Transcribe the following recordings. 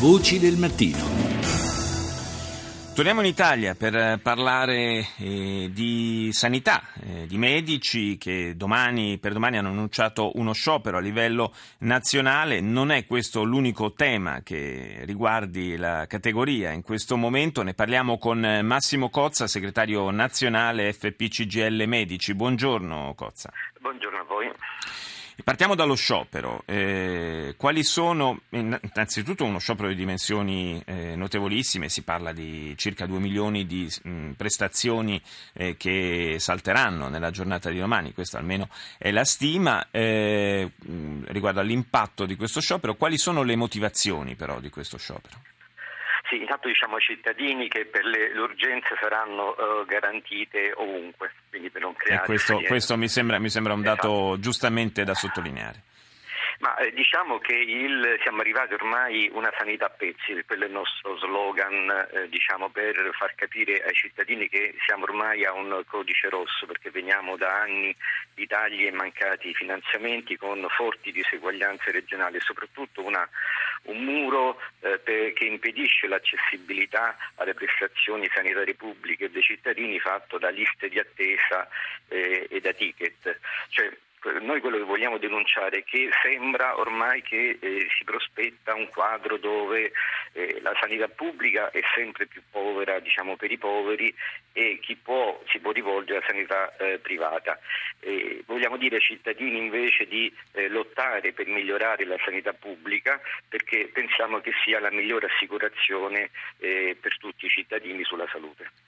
Voci del mattino. Torniamo in Italia per parlare eh, di sanità, eh, di medici che domani, per domani hanno annunciato uno sciopero a livello nazionale. Non è questo l'unico tema che riguardi la categoria in questo momento. Ne parliamo con Massimo Cozza, segretario nazionale FPCGL Medici. Buongiorno Cozza. Buongiorno a voi. Partiamo dallo sciopero. Eh, quali sono, innanzitutto uno sciopero di dimensioni eh, notevolissime, si parla di circa 2 milioni di mh, prestazioni eh, che salteranno nella giornata di domani, questa almeno è la stima. Eh, riguardo all'impatto di questo sciopero, quali sono le motivazioni però di questo sciopero? Sì, intanto diciamo ai cittadini che per le, le urgenze saranno uh, garantite ovunque, E questo, questo mi, sembra, mi sembra un dato esatto. giustamente da sottolineare. Ma eh, diciamo che il, siamo arrivati ormai una sanità a pezzi, quello è il nostro slogan eh, diciamo, per far capire ai cittadini che siamo ormai a un codice rosso perché veniamo da anni di tagli e mancati finanziamenti con forti diseguaglianze regionali e soprattutto una, un muro eh, per, che impedisce l'accessibilità alle prestazioni sanitarie pubbliche dei cittadini fatto da liste di attesa eh, e da ticket. Cioè, noi quello che vogliamo denunciare è che sembra ormai che eh, si prospetta un quadro dove eh, la sanità pubblica è sempre più povera diciamo, per i poveri e chi può si può rivolgere alla sanità eh, privata. vogliamo dire ai cittadini invece di eh, lottare per migliorare la sanità pubblica perché pensiamo che sia la migliore assicurazione eh, per tutti i cittadini sulla salute.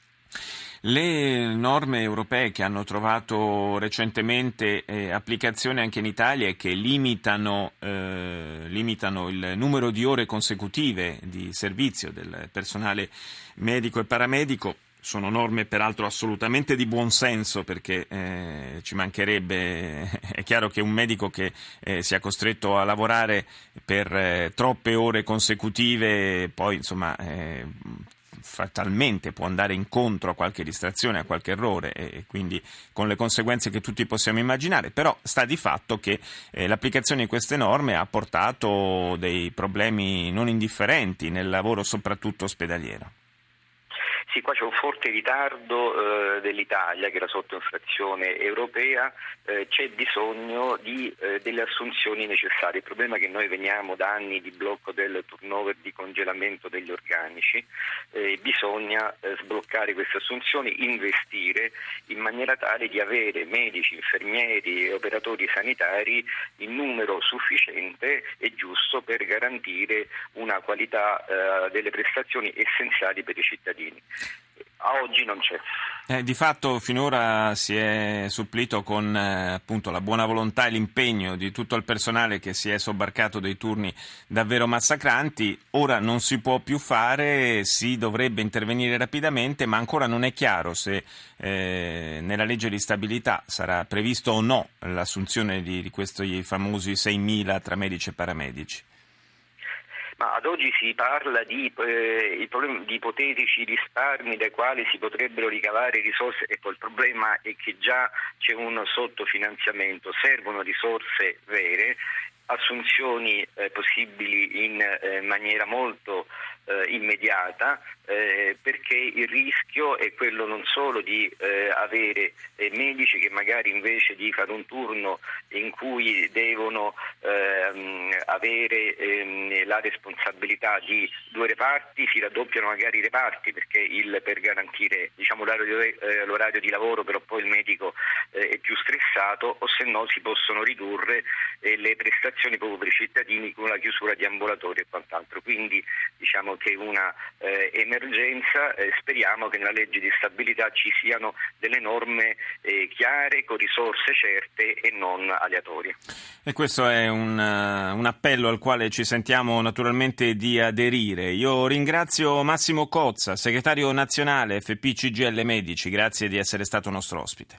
Le norme europee che hanno trovato recentemente eh, applicazione anche in Italia e che limitano, eh, limitano, il numero di ore consecutive di servizio del personale medico e paramedico. Sono norme peraltro assolutamente di buon senso perché eh, ci mancherebbe, è chiaro che un medico che eh, sia costretto a lavorare per eh, troppe ore consecutive poi insomma eh, fatalmente può andare incontro a qualche distrazione, a qualche errore e quindi con le conseguenze che tutti possiamo immaginare, però sta di fatto che eh, l'applicazione di queste norme ha portato dei problemi non indifferenti nel lavoro soprattutto ospedaliero. Sì, qua c'è un forte ritardo eh, dell'Italia che era sotto infrazione europea, eh, c'è bisogno di, eh, delle assunzioni necessarie. Il problema è che noi veniamo da anni di blocco del turnover, di congelamento degli organici, eh, bisogna eh, sbloccare queste assunzioni, investire in maniera tale di avere medici, infermieri e operatori sanitari in numero sufficiente e giusto per garantire una qualità eh, delle prestazioni essenziali per i cittadini a oggi non c'è. Eh, di fatto finora si è supplito con eh, appunto, la buona volontà e l'impegno di tutto il personale che si è sobbarcato dei turni davvero massacranti, ora non si può più fare, si dovrebbe intervenire rapidamente, ma ancora non è chiaro se eh, nella legge di stabilità sarà previsto o no l'assunzione di, di questi famosi 6.000 tra medici e paramedici. Ma ad oggi si parla di, eh, di, ipotetici risparmi dai quali si potrebbero ricavare risorse. Ecco, il problema è che già c'è un sottofinanziamento, servono risorse vere assunzioni eh, possibili in eh, maniera molto eh, immediata eh, perché il rischio è quello non solo di eh, avere eh, medici che magari invece di fare un turno in cui devono ehm, avere ehm, la responsabilità di due reparti si raddoppiano magari i reparti perché il, per garantire diciamo, l'orario, l'orario, di lavoro però poi il medico è più stressato o se no si possono ridurre le prestazioni prestazioni proprio per i cittadini con la chiusura di ambulatori e quant'altro. Quindi diciamo che è una eh, emergenza, eh, speriamo che nella legge di stabilità ci siano delle norme eh, chiare, con risorse certe e non aleatorie. E questo è un, uh, un appello al quale ci sentiamo naturalmente di aderire. Io ringrazio Massimo Cozza, segretario nazionale FPCGL Medici, grazie di essere stato nostro ospite.